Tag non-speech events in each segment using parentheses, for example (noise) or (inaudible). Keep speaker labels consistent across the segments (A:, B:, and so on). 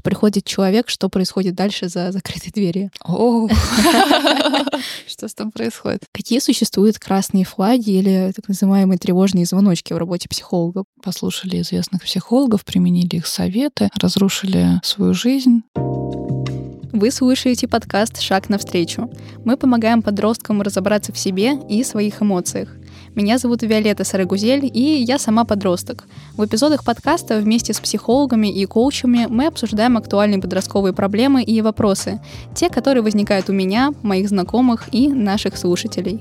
A: вот приходит человек, что происходит дальше за закрытой дверью?
B: О, (laughs) что с там происходит?
A: Какие существуют красные флаги или так называемые тревожные звоночки в работе психолога?
B: Послушали известных психологов, применили их советы, разрушили свою жизнь.
A: Вы слушаете подкаст «Шаг навстречу». Мы помогаем подросткам разобраться в себе и своих эмоциях. Меня зовут Виолетта Сарагузель, и я сама подросток. В эпизодах подкаста вместе с психологами и коучами мы обсуждаем актуальные подростковые проблемы и вопросы, те, которые возникают у меня, моих знакомых и наших слушателей.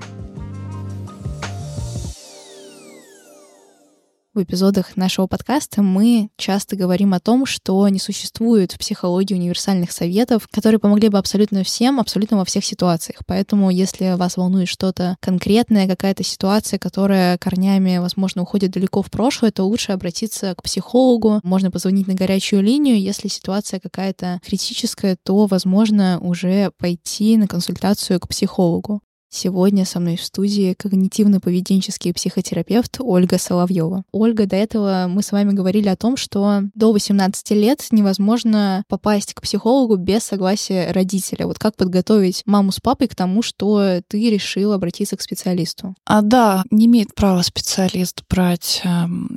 A: В эпизодах нашего подкаста мы часто говорим о том, что не существует в психологии универсальных советов, которые помогли бы абсолютно всем, абсолютно во всех ситуациях. Поэтому, если вас волнует что-то конкретное, какая-то ситуация, которая корнями, возможно, уходит далеко в прошлое, то лучше обратиться к психологу. Можно позвонить на горячую линию. Если ситуация какая-то критическая, то, возможно, уже пойти на консультацию к психологу. Сегодня со мной в студии когнитивно-поведенческий психотерапевт Ольга Соловьева. Ольга, до этого мы с вами говорили о том, что до 18 лет невозможно попасть к психологу без согласия родителя. Вот как подготовить маму с папой к тому, что ты решил обратиться к специалисту?
B: А да, не имеет права специалист брать э,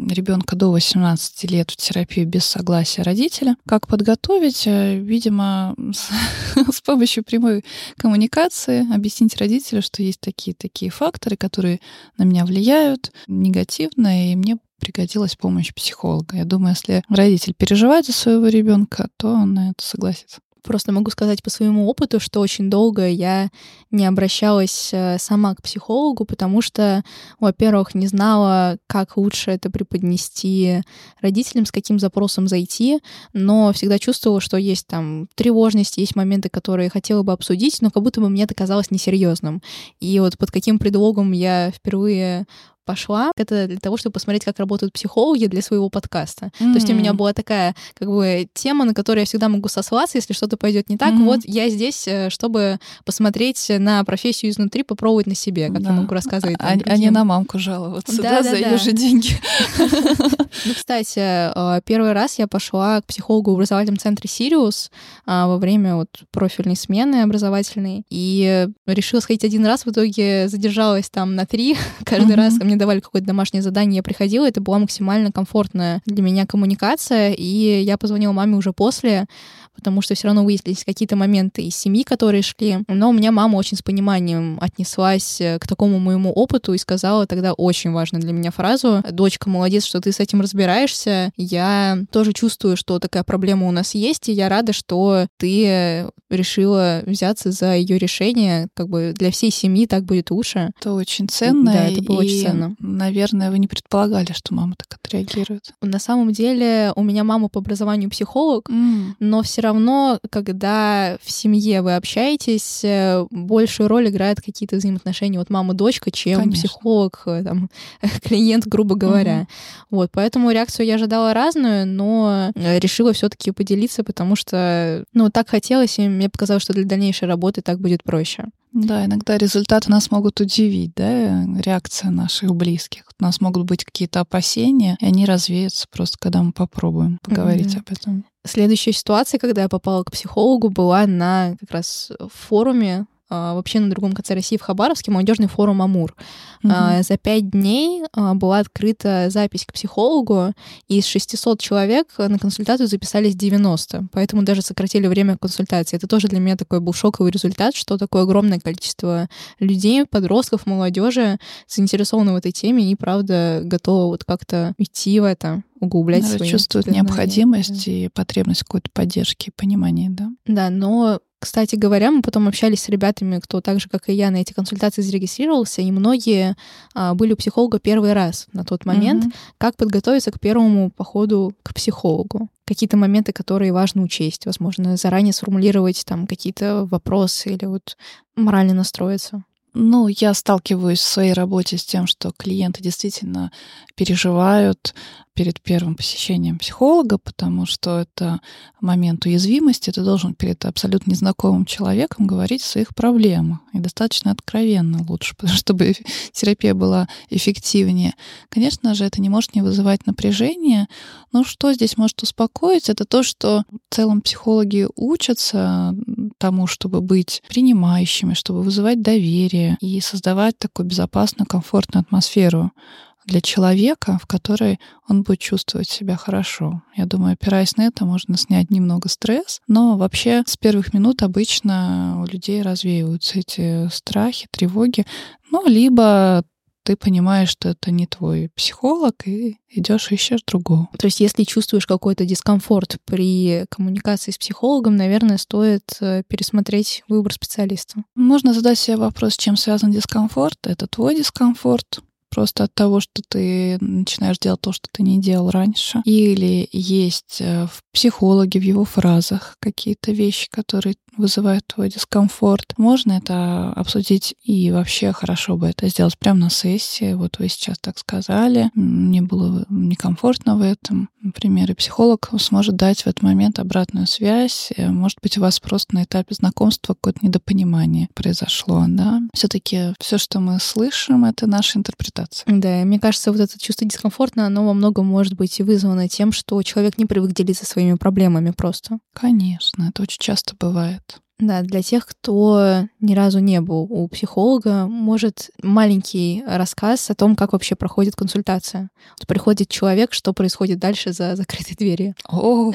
B: ребенка до 18 лет в терапию без согласия родителя. Как подготовить? Э, видимо, с (laughs) помощью прямой коммуникации объяснить родителю, что есть такие-такие факторы, которые на меня влияют негативно, и мне пригодилась помощь психолога. Я думаю, если родитель переживает за своего ребенка, то он на это согласится.
A: Просто могу сказать по своему опыту, что очень долго я не обращалась э, сама к психологу, потому что, во-первых, не знала, как лучше это преподнести родителям, с каким запросом зайти, но всегда чувствовала, что есть там тревожность, есть моменты, которые хотела бы обсудить, но как будто бы мне это казалось несерьезным. И вот под каким предлогом я впервые пошла. Это для того, чтобы посмотреть, как работают психологи для своего подкаста. Mm-hmm. То есть у меня была такая как бы тема, на которую я всегда могу сослаться, если что-то пойдет не так. Mm-hmm. Вот я здесь, э, чтобы посмотреть на профессию изнутри, попробовать на себе, как да. я могу рассказывать.
B: А, а не на мамку жаловаться, да, да, да за да. ее же деньги. (laughs)
A: Ну, кстати, э, первый раз я пошла к психологу в образовательном центре «Сириус» а, во время вот профильной смены образовательной, и решила сходить один раз, в итоге задержалась там на три. (laughs) Каждый раз ко мне давали какое-то домашнее задание, я приходила, это была максимально комфортная для меня коммуникация, и я позвонила маме уже после, потому что все равно выяснились какие-то моменты из семьи, которые шли. Но у меня мама очень с пониманием отнеслась э, к такому моему опыту и сказала тогда очень важную для меня фразу «Дочка, молодец, что ты с этим разбираешься. Я тоже чувствую, что такая проблема у нас есть, и я рада, что ты решила взяться за ее решение. Как бы для всей семьи так будет лучше».
B: Это очень ценно.
A: Да, это было и, очень ценно.
B: Наверное, вы не предполагали, что мама так отреагирует.
A: На самом деле у меня мама по образованию психолог, mm. но все равно, когда в семье вы общаетесь, э, большую роль играют какие-то взаимоотношения вот мама-дочка, чем Конечно. психолог, э, там, (laughs) клиент, грубо говоря. Mm-hmm. Вот, поэтому реакцию я ожидала разную, но э, решила все-таки поделиться, потому что, ну, так хотелось, и мне показалось, что для дальнейшей работы так будет проще.
B: Да, иногда результаты нас могут удивить, да, реакция наших близких. У нас могут быть какие-то опасения, и они развеются просто, когда мы попробуем поговорить mm-hmm. об этом.
A: Следующая ситуация, когда я попала к психологу, была на как раз форуме вообще на другом конце России, в Хабаровске, молодежный форум «Амур». Mm-hmm. За пять дней а, была открыта запись к психологу, и из 600 человек на консультацию записались 90, поэтому даже сократили время консультации. Это тоже для меня такой был шоковый результат, что такое огромное количество людей, подростков, молодежи заинтересованы в этой теме и, правда, готовы вот как-то идти в это углублять
B: свои чувствуют необходимость да. и потребность какой-то поддержки и понимания, да?
A: Да, но кстати говоря, мы потом общались с ребятами, кто так же, как и я, на эти консультации зарегистрировался, и многие а, были у психолога первый раз на тот момент. Mm-hmm. Как подготовиться к первому походу к психологу? Какие-то моменты, которые важно учесть, возможно, заранее сформулировать там какие-то вопросы или вот морально настроиться.
B: Ну, я сталкиваюсь в своей работе с тем, что клиенты действительно переживают перед первым посещением психолога, потому что это момент уязвимости. Ты должен перед абсолютно незнакомым человеком говорить о своих проблемах. И достаточно откровенно лучше, (laughs) чтобы терапия была эффективнее. Конечно же, это не может не вызывать напряжения. Но что здесь может успокоить? Это то, что в целом психологи учатся тому, чтобы быть принимающими, чтобы вызывать доверие и создавать такую безопасную, комфортную атмосферу для человека, в которой он будет чувствовать себя хорошо. Я думаю, опираясь на это, можно снять немного стресс, но вообще с первых минут обычно у людей развеиваются эти страхи, тревоги, ну, либо ты понимаешь, что это не твой психолог, и идешь ищешь другого.
A: То есть, если чувствуешь какой-то дискомфорт при коммуникации с психологом, наверное, стоит э, пересмотреть выбор специалиста.
B: Можно задать себе вопрос, чем связан дискомфорт. Это твой дискомфорт, просто от того, что ты начинаешь делать то, что ты не делал раньше. Или есть э, в психологе, в его фразах какие-то вещи, которые вызывают твой дискомфорт. Можно это обсудить и вообще хорошо бы это сделать прямо на сессии. Вот вы сейчас так сказали, мне было некомфортно в этом. Например, и психолог сможет дать в этот момент обратную связь. Э, может быть, у вас просто на этапе знакомства какое-то недопонимание произошло, да. все таки все, что мы слышим, это наша интерпретация.
A: Да, мне кажется, вот это чувство дискомфорта, оно во многом может быть и вызвано тем, что человек не привык делиться своими проблемами просто.
B: Конечно, это очень часто бывает.
A: Да, для тех, кто ни разу не был у психолога, может маленький рассказ о том, как вообще проходит консультация. Вот приходит человек, что происходит дальше за закрытой дверью.
B: О,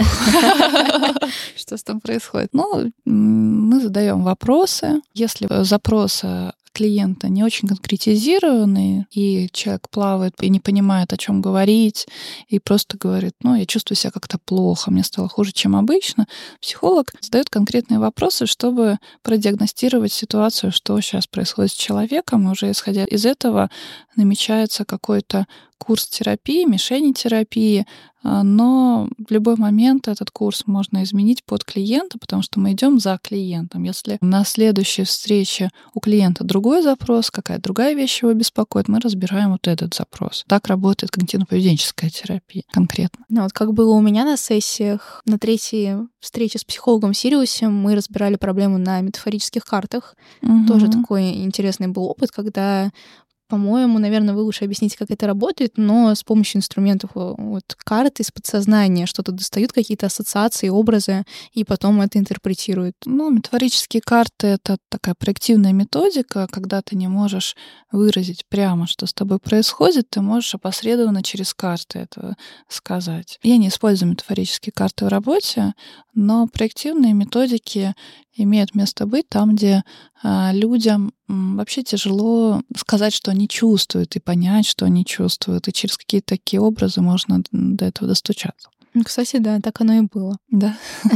B: (laughs) что с там происходит? Ну, мы задаем вопросы. Если запроса клиента не очень конкретизированный, и человек плавает и не понимает, о чем говорить, и просто говорит, ну, я чувствую себя как-то плохо, мне стало хуже, чем обычно, психолог задает конкретные вопросы, чтобы продиагностировать ситуацию, что сейчас происходит с человеком, и уже исходя из этого намечается какой-то курс терапии, мишени терапии, а, но в любой момент этот курс можно изменить под клиента, потому что мы идем за клиентом. Если на следующей встрече у клиента другой запрос, какая-то другая вещь его беспокоит, мы разбираем вот этот запрос. Так работает когнитивно-поведенческая терапия конкретно.
A: Ну, вот как было у меня на сессиях, на третьей встрече с психологом Сириусом мы разбирали проблему на метафорических картах. Угу. Тоже такой интересный был опыт, когда по-моему, наверное, вы лучше объясните, как это работает, но с помощью инструментов э, вот, карт из подсознания что-то достают, какие-то ассоциации, образы, и потом это интерпретируют.
B: Ну, метафорические карты — это такая проективная методика, когда ты не можешь выразить прямо, что с тобой происходит, ты можешь опосредованно через карты это сказать. Я не использую метафорические карты в работе, но проективные методики имеют место быть там, где а, людям вообще тяжело сказать, что они чувствуют, и понять, что они чувствуют. И через какие-то такие образы можно до этого достучаться.
A: Кстати, да, так оно и было.
B: Да. (laughs)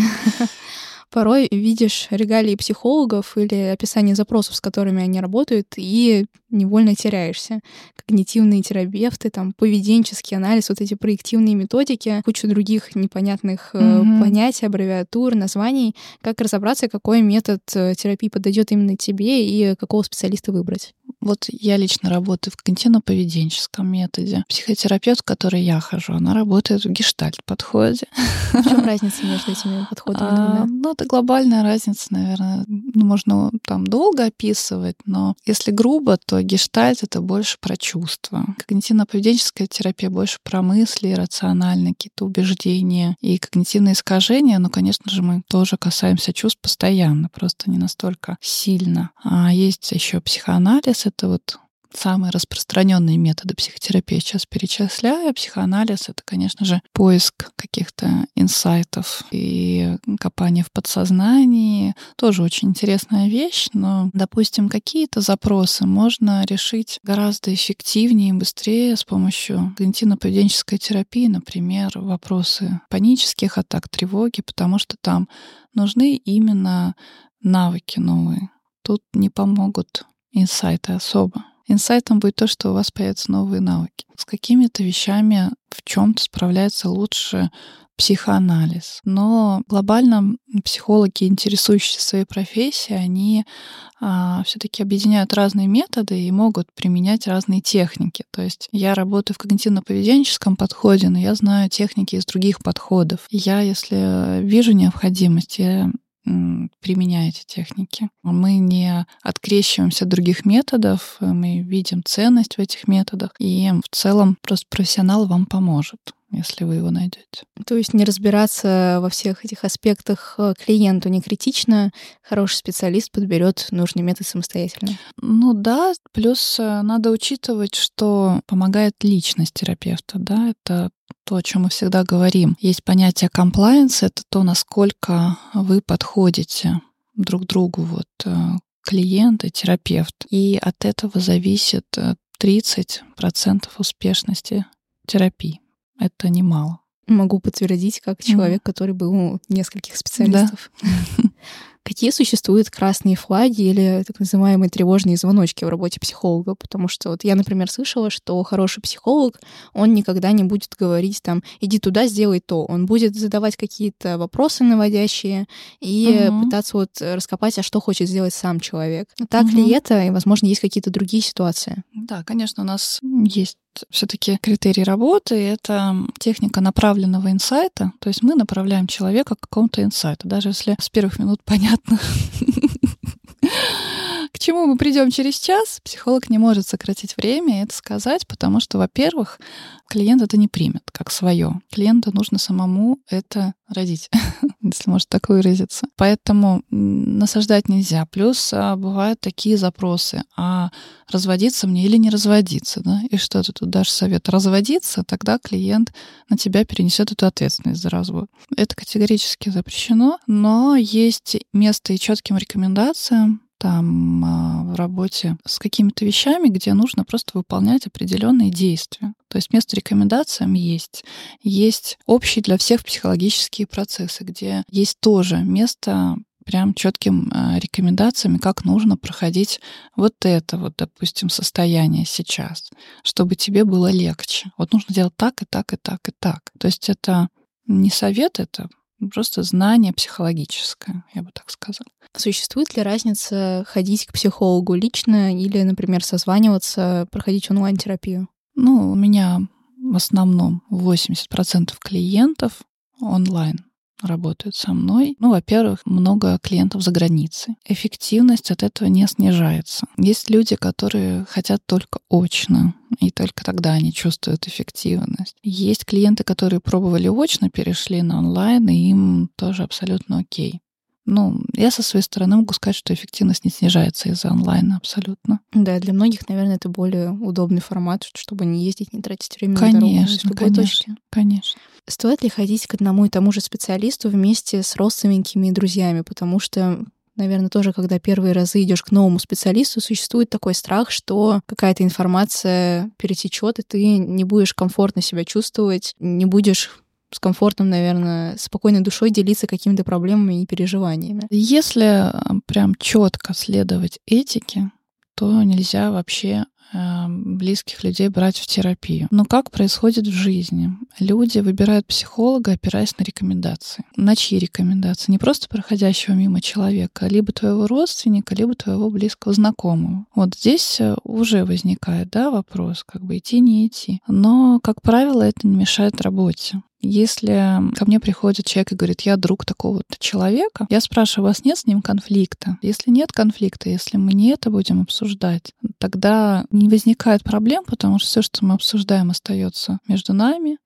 A: порой видишь регалии психологов или описание запросов, с которыми они работают, и невольно теряешься. Когнитивные терапевты, там, поведенческий анализ, вот эти проективные методики, кучу других непонятных mm-hmm. понятий, аббревиатур, названий. Как разобраться, какой метод э, терапии подойдет именно тебе и какого специалиста выбрать?
B: Вот я лично работаю в когнитивно-поведенческом методе. Психотерапевт, в который я хожу, она работает в гештальт-подходе.
A: В чем (laughs) разница между этими подходами? А,
B: ну, это глобальная разница, наверное. Ну, можно там долго описывать, но если грубо, то гештальт — это больше про чувства. Когнитивно-поведенческая терапия больше про мысли, рациональные какие-то убеждения и когнитивные искажения. Но, конечно же, мы тоже касаемся чувств постоянно, просто не настолько сильно. А есть еще психоанализ, это вот самые распространенные методы психотерапии сейчас перечисляю. Психоанализ — это, конечно же, поиск каких-то инсайтов и копание в подсознании. Тоже очень интересная вещь, но, допустим, какие-то запросы можно решить гораздо эффективнее и быстрее с помощью когнитивно-поведенческой терапии, например, вопросы панических атак, тревоги, потому что там нужны именно навыки новые. Тут не помогут инсайты особо. Инсайтом будет то, что у вас появятся новые навыки. С какими-то вещами в чем-то справляется лучше психоанализ. Но глобально психологи, интересующиеся своей профессией, они а, все-таки объединяют разные методы и могут применять разные техники. То есть я работаю в когнитивно-поведенческом подходе, но я знаю техники из других подходов. Я, если вижу необходимость, я применяю эти техники. Мы не открещиваемся от других методов, мы видим ценность в этих методах, и в целом просто профессионал вам поможет если вы его найдете.
A: То есть не разбираться во всех этих аспектах э, клиенту не критично, хороший специалист подберет нужный метод самостоятельно.
B: Ну да, плюс э, надо учитывать, что помогает личность терапевта, да, это то, о чем мы всегда говорим. Есть понятие compliance, это то, насколько вы подходите друг другу, вот э, клиент и терапевт. И от этого зависит 30% успешности терапии это немало.
A: Могу подтвердить, как человек, mm. который был у нескольких специалистов. Да. (laughs) Какие существуют красные флаги или так называемые тревожные звоночки в работе психолога? Потому что вот я, например, слышала, что хороший психолог, он никогда не будет говорить там, иди туда, сделай то. Он будет задавать какие-то вопросы наводящие и угу. пытаться вот раскопать, а что хочет сделать сам человек. Так угу. ли это? И, возможно, есть какие-то другие ситуации?
B: Да, конечно, у нас есть все-таки критерий работы — это техника направленного инсайта. То есть мы направляем человека к какому-то инсайту, даже если с первых минут (laughs) понятно, к чему мы придем через час, психолог не может сократить время и это сказать, потому что, во-первых, клиент это не примет как свое. Клиенту нужно самому это родить, (laughs) если можно так выразиться. Поэтому насаждать нельзя. Плюс а, бывают такие запросы, а разводиться мне или не разводиться, да? И что ты тут дашь совет? Разводиться, тогда клиент на тебя перенесет эту ответственность за развод. Это категорически запрещено, но есть место и четким рекомендациям, там а, в работе с какими-то вещами, где нужно просто выполнять определенные действия. То есть место рекомендациям есть. Есть общие для всех психологические процессы, где есть тоже место прям четким а, рекомендациями, как нужно проходить вот это вот, допустим, состояние сейчас, чтобы тебе было легче. Вот нужно делать так и так и так и так. То есть это не совет, это просто знание психологическое, я бы так сказала.
A: Существует ли разница ходить к психологу лично или, например, созваниваться, проходить онлайн-терапию?
B: Ну, у меня в основном 80% клиентов онлайн работают со мной. Ну, во-первых, много клиентов за границей. Эффективность от этого не снижается. Есть люди, которые хотят только очно, и только тогда они чувствуют эффективность. Есть клиенты, которые пробовали очно, перешли на онлайн, и им тоже абсолютно окей. Ну, я со своей стороны могу сказать, что эффективность не снижается из-за онлайна абсолютно.
A: Да, для многих, наверное, это более удобный формат, чтобы не ездить, не тратить время
B: конечно,
A: на дорогу из
B: любой конечно, точки. Конечно.
A: Стоит ли ходить к одному и тому же специалисту вместе с родственниками и друзьями? Потому что наверное, тоже, когда первые разы идешь к новому специалисту, существует такой страх, что какая-то информация перетечет, и ты не будешь комфортно себя чувствовать, не будешь с комфортом, наверное, спокойной душой делиться какими-то проблемами и переживаниями.
B: Если э, прям четко следовать этике, то нельзя вообще э, близких людей брать в терапию. Но как происходит в жизни? Люди выбирают психолога, опираясь на рекомендации. На чьи рекомендации? Не просто проходящего мимо человека, либо твоего родственника, либо твоего близкого знакомого. Вот здесь э, уже возникает да, вопрос, как бы идти, не идти. Но, как правило, это не мешает работе. Если ко мне приходит человек и говорит, я друг такого-то человека, я спрашиваю, у вас нет с ним конфликта? Если нет конфликта, если мы не это будем обсуждать, тогда не возникает проблем, потому что все, что мы обсуждаем, остается между нами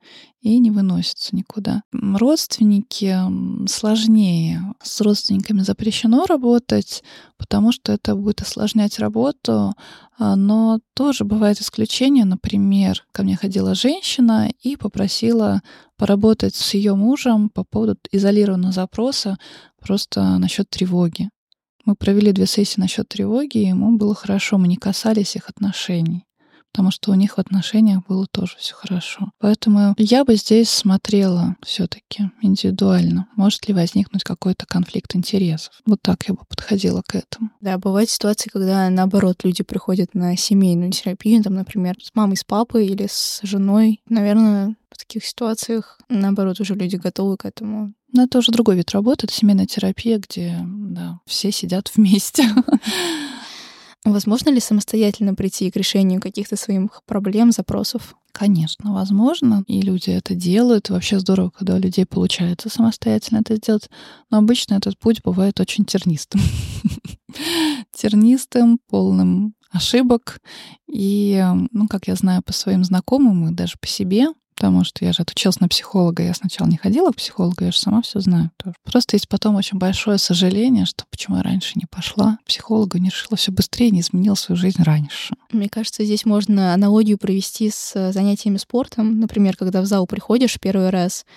B: и не выносится никуда. Родственники сложнее. С родственниками запрещено работать, потому что это будет осложнять работу, а, но тоже бывает исключение. Например, ко мне ходила женщина и попросила поработать с ее мужем по поводу изолированного запроса просто насчет тревоги. Мы провели две сессии насчет тревоги, и ему было хорошо, мы не касались их отношений потому что у них в отношениях было тоже все хорошо. Поэтому я бы здесь смотрела все-таки индивидуально. Может ли возникнуть какой-то конфликт интересов? Вот так я бы подходила к этому.
A: Да, бывают ситуации, когда наоборот люди приходят на семейную терапию, там, например, с мамой, с папой или с женой. Наверное, в таких ситуациях, наоборот, уже люди готовы к этому.
B: Но это уже другой вид работы, это семейная терапия, где да, все сидят (laughs) вместе.
A: Возможно ли самостоятельно прийти к решению каких-то своих проблем, запросов?
B: Конечно, возможно, и люди это делают. Вообще здорово, когда у людей получается самостоятельно это сделать. Но обычно этот путь бывает очень тернистым. (laughs) тернистым, полным ошибок. И, ну, как я знаю по своим знакомым и даже по себе, потому что я же отучилась на психолога. Я сначала не ходила к психологу, я же сама все знаю тоже. Просто есть потом очень большое сожаление, что почему я раньше не пошла к психологу, не решила все быстрее, не изменила свою жизнь раньше.
A: Мне кажется, здесь можно аналогию провести с занятиями спортом. Например, когда в зал приходишь первый раз,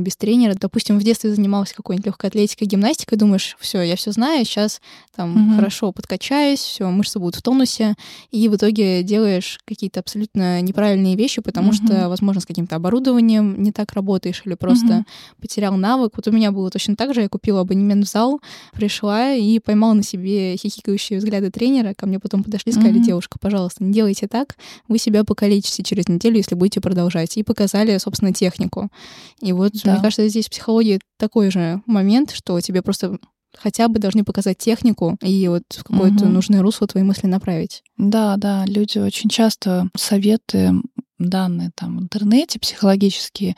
A: без тренера. Допустим, в детстве занимался какой-нибудь легкой атлетикой, гимнастикой, думаешь, все, я все знаю, сейчас там mm-hmm. хорошо подкачаюсь, все, мышцы будут в тонусе, и в итоге делаешь какие-то абсолютно неправильные вещи, потому mm-hmm. что, возможно, с каким-то оборудованием не так работаешь или просто mm-hmm. потерял навык. Вот у меня было точно так же, я купила абонемент в зал, пришла и поймала на себе хихикающие взгляды тренера, ко мне потом подошли, сказали, mm-hmm. девушка, пожалуйста, не делайте так, вы себя покалечите через неделю, если будете продолжать. И показали, собственно, технику. И вот вот, да. мне кажется, здесь в психологии такой же момент, что тебе просто хотя бы должны показать технику и вот в какое-то угу. нужное русло твои мысли направить.
B: Да, да, люди очень часто советы данные там в интернете психологические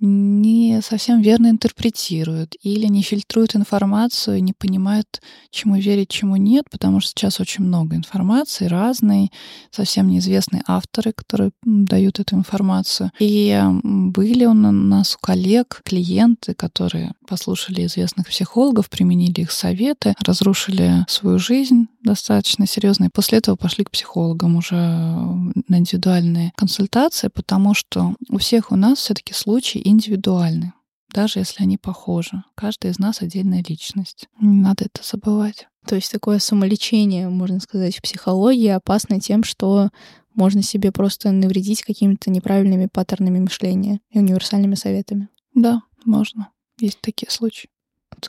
B: не совсем верно интерпретируют или не фильтруют информацию, не понимают, чему верить, чему нет, потому что сейчас очень много информации разной, совсем неизвестные авторы, которые дают эту информацию. И были у нас у коллег клиенты, которые послушали известных психологов, применили их советы, разрушили свою жизнь достаточно серьезно, и после этого пошли к психологам уже на индивидуальные консультации, потому что у всех у нас все-таки случаи индивидуальны, даже если они похожи. Каждый из нас отдельная личность. Не надо это забывать.
A: То есть такое самолечение, можно сказать, в психологии опасно тем, что можно себе просто навредить какими-то неправильными паттернами мышления и универсальными советами.
B: Да, можно. Есть такие случаи.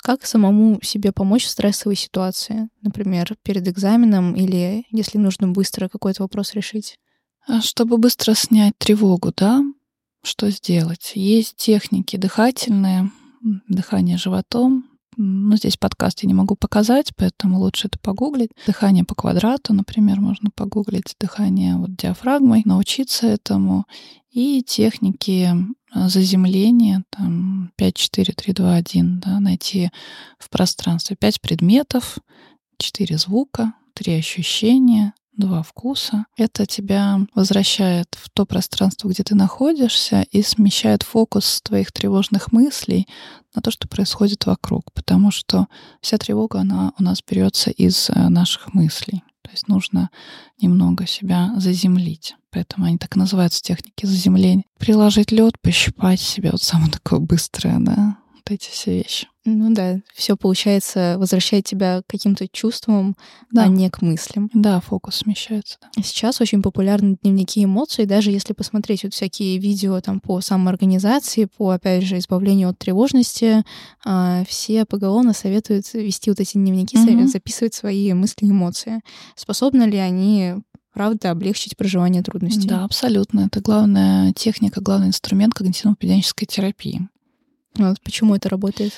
A: Как самому себе помочь в стрессовой ситуации? Например, перед экзаменом или если нужно быстро какой-то вопрос решить?
B: А чтобы быстро снять тревогу, да, что сделать? Есть техники дыхательные, дыхание животом. Ну, здесь подкаст я не могу показать, поэтому лучше это погуглить. Дыхание по квадрату, например, можно погуглить. Дыхание вот диафрагмой, научиться этому. И техники а, заземления, там 5, 4, 3, 2, 1, да, найти в пространстве 5 предметов, 4 звука, 3 ощущения, два вкуса. Это тебя возвращает в то пространство, где ты находишься, и смещает фокус твоих тревожных мыслей на то, что происходит вокруг. Потому что вся тревога, она у нас берется из э, наших мыслей. То есть нужно немного себя заземлить. Поэтому они так называются техники заземления. Приложить лед, пощипать себя, вот самое такое быстрое, да, вот эти все вещи.
A: Ну да, все получается возвращает тебя к каким-то чувствам, да. а не к мыслям.
B: Да, фокус смещается. Да.
A: Сейчас очень популярны дневники эмоций, даже если посмотреть вот всякие видео там по самоорганизации, по, опять же, избавлению от тревожности, а, все поголовно советуют вести вот эти дневники, угу. записывать свои мысли и эмоции. Способны ли они правда, облегчить проживание трудностей.
B: Да, абсолютно. Это главная техника, главный инструмент когнитивно-поведенческой терапии.
A: Вот почему это работает?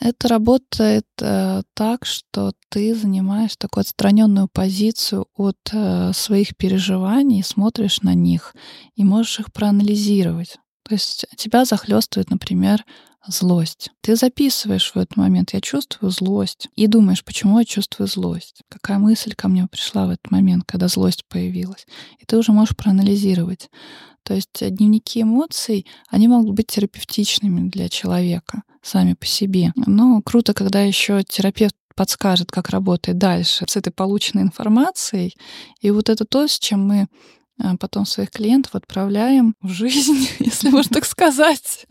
B: Это работает э, так, что ты занимаешь такую отстраненную позицию от э, своих переживаний, смотришь на них и можешь их проанализировать. То есть тебя захлестывает, например, злость. Ты записываешь в этот момент, я чувствую злость, и думаешь, почему я чувствую злость, какая мысль ко мне пришла в этот момент, когда злость появилась. И ты уже можешь проанализировать. То есть дневники эмоций, они могут быть терапевтичными для человека сами по себе. Но круто, когда еще терапевт подскажет, как работает дальше с этой полученной информацией. И вот это то, с чем мы а, потом своих клиентов отправляем в жизнь, (laughs) если можно так сказать.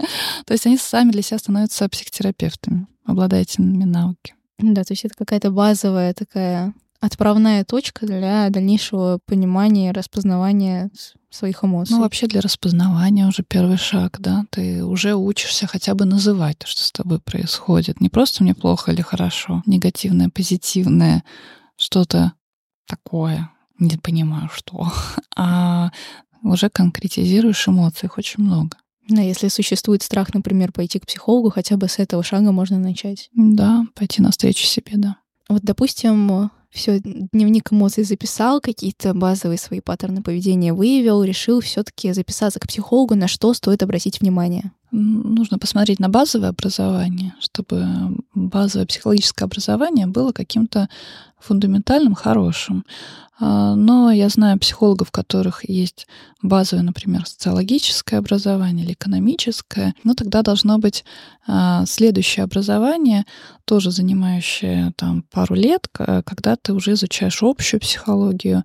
B: То есть они сами для себя становятся психотерапевтами, обладателями науки.
A: Да, то есть это какая-то базовая такая отправная точка для дальнейшего понимания, распознавания своих эмоций.
B: Ну, вообще для распознавания уже первый шаг, да. Ты уже учишься хотя бы называть то, что с тобой происходит. Не просто мне плохо или хорошо, негативное, позитивное, что-то такое, не понимаю что, (laughs) а уже конкретизируешь эмоции, их очень много.
A: Да, если существует страх, например, пойти к психологу, хотя бы с этого шага можно начать.
B: Да, пойти навстречу себе, да.
A: Вот, допустим, все, дневник эмоций записал, какие-то базовые свои паттерны поведения выявил, решил все-таки записаться к психологу, на что стоит обратить внимание.
B: Нужно посмотреть на базовое образование, чтобы базовое психологическое образование было каким-то фундаментальным, хорошим. А, но я знаю психологов, у которых есть базовое, например, социологическое образование или экономическое. Но тогда должно быть а, следующее образование, тоже занимающее там пару лет, когда ты уже изучаешь общую психологию,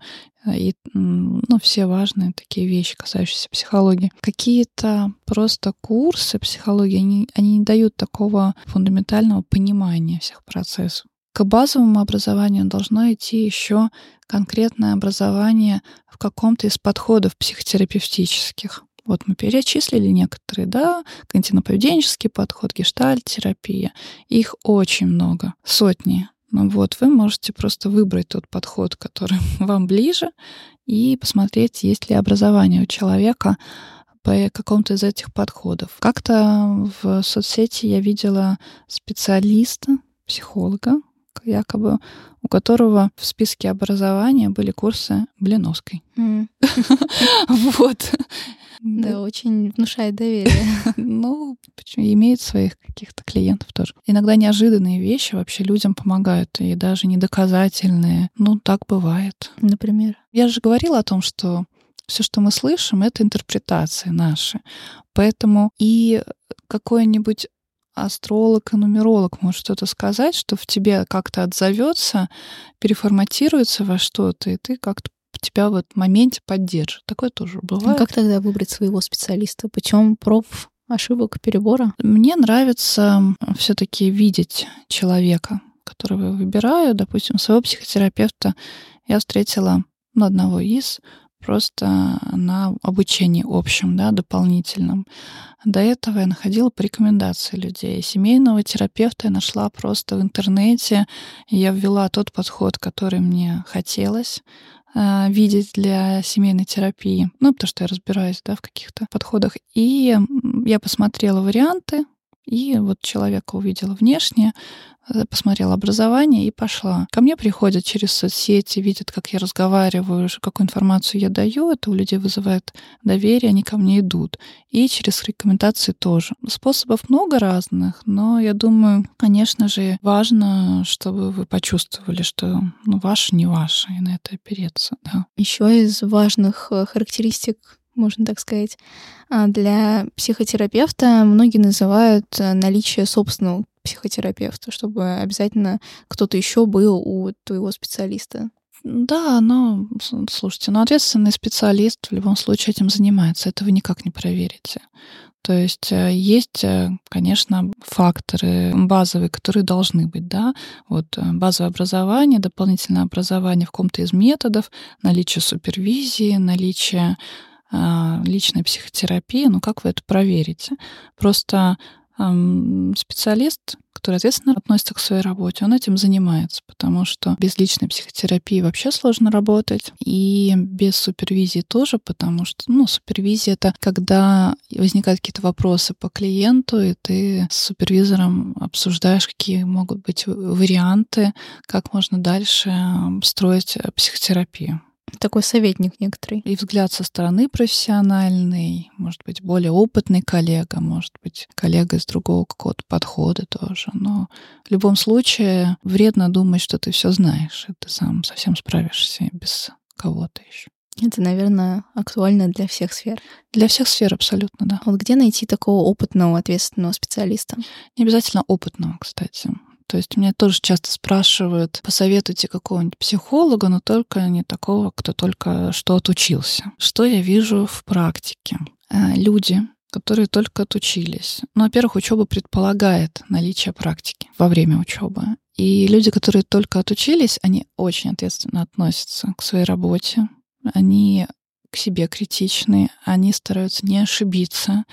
B: и ну, все важные такие вещи, касающиеся психологии. Какие-то просто курсы психологии, они, они не дают такого фундаментального понимания всех процессов. К базовому образованию должно идти еще конкретное образование в каком-то из подходов психотерапевтических. Вот мы перечислили некоторые, да, когнитивно-поведенческий подход, гештальт-терапия. Их очень много, сотни. Ну вот, вы можете просто выбрать тот подход, который (laughs) вам ближе, и посмотреть, есть ли образование у человека по какому-то из этих подходов. Как-то в соцсети я видела специалиста, психолога, якобы, у которого в списке образования были курсы Блиновской. (laughs) Вот.
A: Да, очень внушает доверие. (laughs)
B: Ну, имеет своих каких-то клиентов тоже. Иногда неожиданные вещи вообще людям помогают, и даже недоказательные. Ну, так бывает.
A: Например?
B: Я же говорила о том, что все, что мы слышим, это интерпретации наши. Поэтому и какой-нибудь астролог и нумеролог может что-то сказать, что в тебе как-то отзовется, переформатируется во что-то, и ты как-то тебя в этом моменте поддержит. Такое тоже ну, бывает.
A: А как тогда выбрать своего специалиста? Почем проб ошибок, перебора?
B: Мне нравится все-таки видеть человека, которого я выбираю. Допустим, своего психотерапевта я встретила ну, одного из просто на обучении общем, да, дополнительном. До этого я находила по рекомендации людей. Семейного терапевта я нашла просто в интернете. Я ввела тот подход, который мне хотелось э, видеть для семейной терапии. Ну, потому что я разбираюсь, да, в каких-то подходах. И я посмотрела варианты, и вот человека увидела внешне, Э, посмотрела образование и пошла. Ко мне приходят через соцсети, видят, как я разговариваю, какую информацию я даю. Это у людей вызывает доверие, они ко мне идут. И через рекомендации тоже. Способов много разных, но я думаю, конечно же, важно, чтобы вы почувствовали, что ну, ваше не ваше, и на это опереться. Да.
A: Еще из важных э, характеристик можно так сказать, а, для психотерапевта многие называют э, наличие собственного психотерапевта, чтобы обязательно кто-то еще был у твоего специалиста.
B: Да, но, слушайте, но ответственный специалист в любом случае этим занимается, это вы никак не проверите. То есть э, есть, э, конечно, факторы базовые, которые должны быть, да, вот базовое образование, дополнительное образование в каком-то из методов, наличие супервизии, наличие а, личной психотерапии, ну как вы это проверите? Просто специалист, который ответственно относится к своей работе, он этим занимается, потому что без личной психотерапии вообще сложно работать, и без супервизии тоже, потому что, ну, супервизия — это когда возникают какие-то вопросы по клиенту, и ты с супервизором обсуждаешь, какие могут быть варианты, как можно дальше строить психотерапию
A: такой советник некоторый.
B: И взгляд со стороны профессиональный, может быть, более опытный коллега, может быть, коллега из другого какого-то подхода тоже. Но в любом случае вредно думать, что ты все знаешь, и ты сам совсем справишься без кого-то еще.
A: Это, наверное, актуально для всех сфер.
B: Для всех сфер абсолютно, да.
A: Вот где найти такого опытного, ответственного специалиста?
B: Не обязательно опытного, кстати. То есть меня тоже часто спрашивают, посоветуйте какого-нибудь психолога, но только не такого, кто только что отучился. Что я вижу в практике? Э, люди, которые только отучились. Ну, во-первых, учеба предполагает наличие практики во время учебы. И люди, которые только отучились, они очень ответственно относятся к своей работе. Они к себе критичны, они стараются не ошибиться,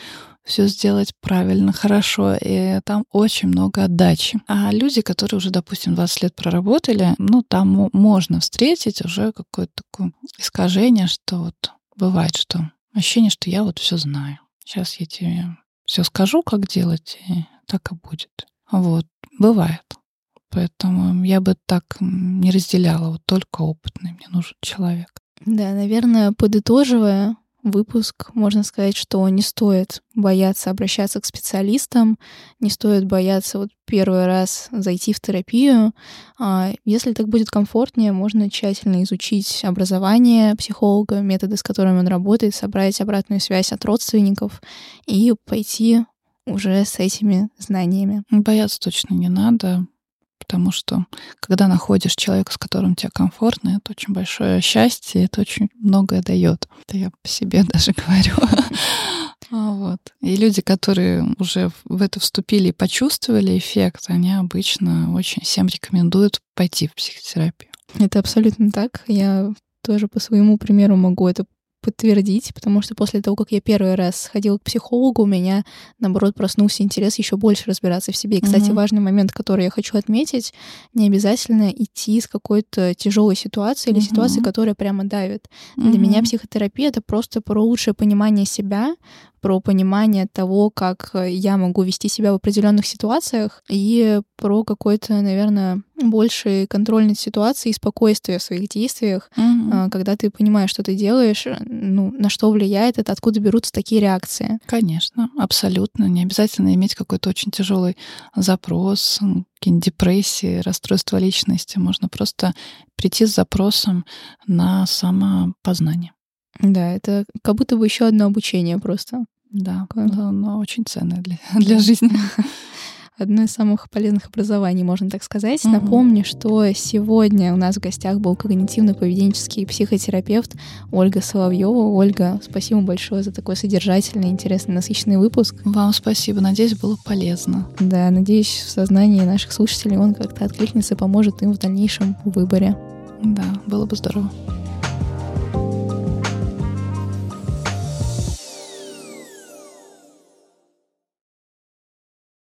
B: все сделать правильно, хорошо, и там очень много отдачи. А люди, которые уже, допустим, 20 лет проработали, ну, там можно встретить уже какое-то такое искажение, что вот бывает, что ощущение, что я вот все знаю. Сейчас я тебе все скажу, как делать, и так и будет. Вот, бывает. Поэтому я бы так не разделяла, вот только опытный мне нужен человек.
A: Да, наверное, подытоживая, выпуск, можно сказать, что не стоит бояться обращаться к специалистам, не стоит бояться вот первый раз зайти в терапию. А если так будет комфортнее, можно тщательно изучить образование психолога, методы, с которыми он работает, собрать обратную связь от родственников и пойти уже с этими знаниями.
B: Бояться точно не надо потому что когда находишь человека, с которым тебе комфортно, это очень большое счастье, это очень многое дает. Это я по себе (laughs) даже говорю. А, вот. И люди, которые уже в это вступили и почувствовали эффект, они обычно очень всем рекомендуют пойти в психотерапию.
A: Это абсолютно так. Я тоже по своему примеру могу это подтвердить, потому что после того, как я первый раз ходила к психологу, у меня, наоборот, проснулся интерес еще больше разбираться в себе. И, кстати, mm-hmm. важный момент, который я хочу отметить, не обязательно идти с какой-то тяжелой ситуации или mm-hmm. ситуации, которая прямо давит. Mm-hmm. Для меня психотерапия — это просто про лучшее понимание себя, про понимание того, как я могу вести себя в определенных ситуациях, и про какой-то, наверное, больший контроль над ситуацией и спокойствие в своих действиях, mm-hmm. когда ты понимаешь, что ты делаешь, ну, на что влияет это, откуда берутся такие реакции.
B: Конечно, абсолютно. Не обязательно иметь какой-то очень тяжелый запрос, какие-нибудь депрессии, расстройство личности. Можно просто прийти с запросом на самопознание.
A: Да, это как будто бы еще одно обучение просто.
B: Да, но очень ценное для, (laughs) для жизни. (laughs)
A: Одно из самых полезных образований, можно так сказать. Mm-hmm. Напомню, что сегодня у нас в гостях был когнитивно-поведенческий психотерапевт Ольга Соловьева. Ольга, спасибо большое за такой содержательный, интересный, насыщенный выпуск.
B: Вам спасибо. Надеюсь, было полезно.
A: Да, надеюсь, в сознании наших слушателей он как-то откликнется и поможет им в дальнейшем выборе.
B: Да, было бы здорово.